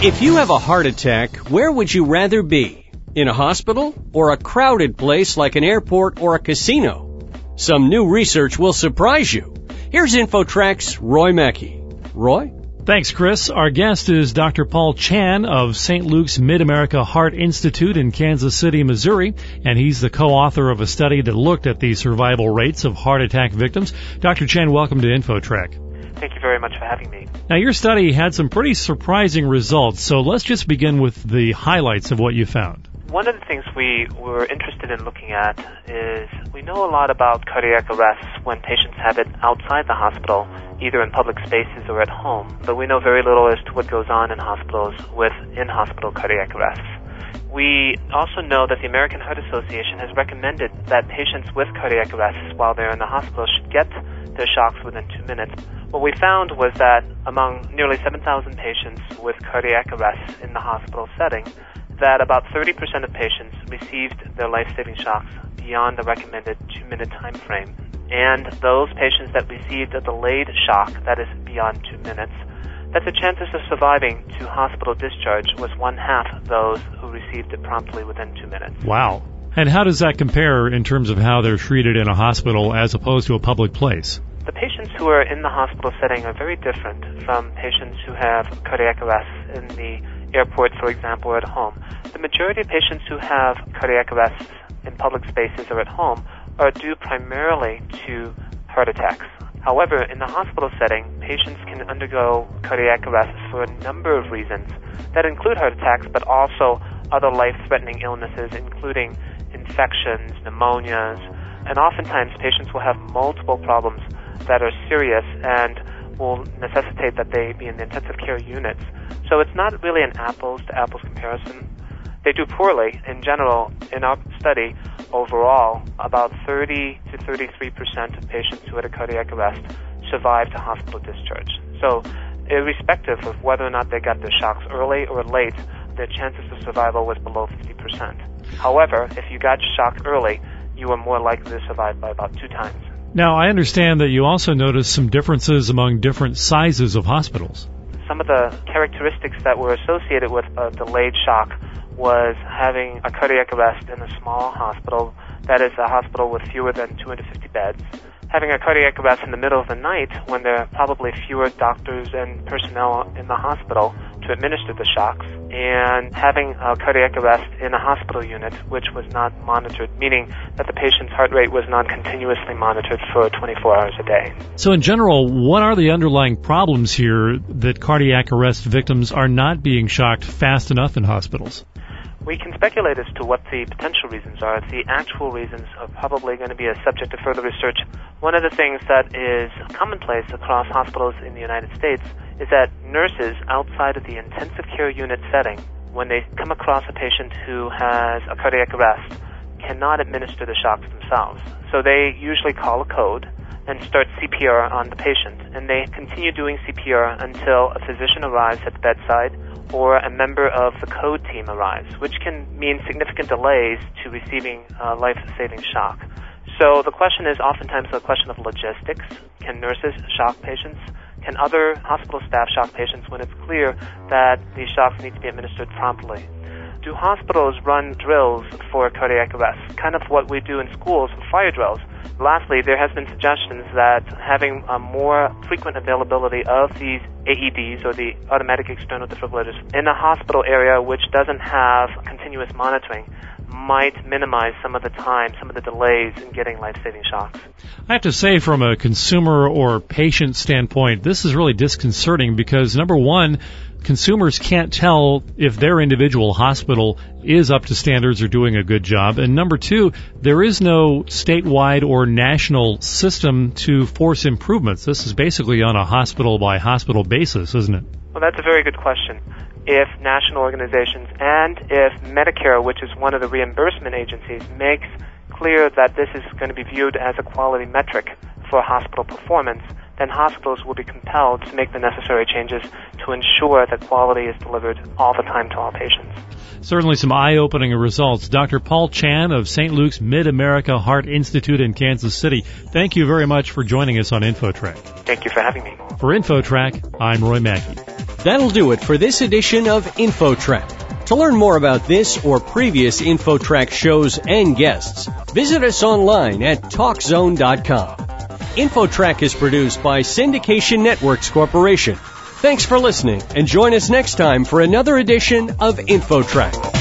If you have a heart attack, where would you rather be? In a hospital or a crowded place like an airport or a casino? Some new research will surprise you. Here's InfoTrack's Roy Mackey. Roy? Thanks, Chris. Our guest is Dr. Paul Chan of St. Luke's Mid America Heart Institute in Kansas City, Missouri, and he's the co-author of a study that looked at the survival rates of heart attack victims. Dr. Chan, welcome to InfoTrack. Thank you very much for having me. Now, your study had some pretty surprising results, so let's just begin with the highlights of what you found. One of the things we were interested in looking at is we know a lot about cardiac arrests when patients have it outside the hospital, either in public spaces or at home, but we know very little as to what goes on in hospitals with in-hospital cardiac arrests. We also know that the American Heart Association has recommended that patients with cardiac arrests while they're in the hospital should get their shocks within two minutes. What we found was that among nearly 7,000 patients with cardiac arrests in the hospital setting, that about 30% of patients received their life-saving shocks beyond the recommended two-minute time frame. And those patients that received a delayed shock, that is beyond two minutes, that the chances of surviving to hospital discharge was one half those who received it promptly within two minutes. Wow. And how does that compare in terms of how they're treated in a hospital as opposed to a public place? The patients who are in the hospital setting are very different from patients who have cardiac arrests in the airport, for example, or at home. The majority of patients who have cardiac arrests in public spaces or at home are due primarily to heart attacks. However, in the hospital setting, patients can undergo cardiac arrests for a number of reasons that include heart attacks, but also other life-threatening illnesses, including infections, pneumonias, and oftentimes patients will have multiple problems that are serious and will necessitate that they be in the intensive care units. So it's not really an apples to apples comparison. They do poorly in general. In our study, overall, about 30 to 33 percent of patients who had a cardiac arrest survived to hospital discharge. So, irrespective of whether or not they got their shocks early or late, their chances of survival was below 50 percent. However, if you got shocked early, you were more likely to survive by about two times. Now, I understand that you also noticed some differences among different sizes of hospitals. Some of the characteristics that were associated with a delayed shock was having a cardiac arrest in a small hospital, that is a hospital with fewer than 250 beds, having a cardiac arrest in the middle of the night when there are probably fewer doctors and personnel in the hospital to administer the shocks, and having a cardiac arrest in a hospital unit which was not monitored, meaning that the patient's heart rate was not continuously monitored for 24 hours a day. So, in general, what are the underlying problems here that cardiac arrest victims are not being shocked fast enough in hospitals? We can speculate as to what the potential reasons are. The actual reasons are probably going to be a subject of further research. One of the things that is commonplace across hospitals in the United States is that nurses outside of the intensive care unit setting, when they come across a patient who has a cardiac arrest, cannot administer the shocks themselves. So they usually call a code and start CPR on the patient. And they continue doing CPR until a physician arrives at the bedside or a member of the code team arrives, which can mean significant delays to receiving uh, life-saving shock. So the question is oftentimes a question of logistics. Can nurses shock patients? Can other hospital staff shock patients when it's clear that these shocks need to be administered promptly? Do hospitals run drills for cardiac arrest? Kind of what we do in schools for fire drills. Lastly, there has been suggestions that having a more frequent availability of these AEDs or the automatic external defibrillators in a hospital area which doesn't have continuous monitoring might minimize some of the time, some of the delays in getting life-saving shocks. I have to say, from a consumer or patient standpoint, this is really disconcerting because number one, consumers can't tell if their individual hospital is up to standards or doing a good job. And number two, there is no statewide or national system to force improvements. This is basically on a hospital by hospital basis, isn't it? Well, that's a very good question. If national organizations and if Medicare, which is one of the reimbursement agencies, makes clear that this is going to be viewed as a quality metric for hospital performance, then hospitals will be compelled to make the necessary changes to ensure that quality is delivered all the time to all patients. Certainly some eye-opening results. Dr. Paul Chan of St. Luke's Mid-America Heart Institute in Kansas City, thank you very much for joining us on InfoTrack. Thank you for having me. For InfoTrack, I'm Roy Mackey. That'll do it for this edition of InfoTrack. To learn more about this or previous InfoTrack shows and guests, visit us online at TalkZone.com. InfoTrack is produced by Syndication Networks Corporation. Thanks for listening and join us next time for another edition of InfoTrack.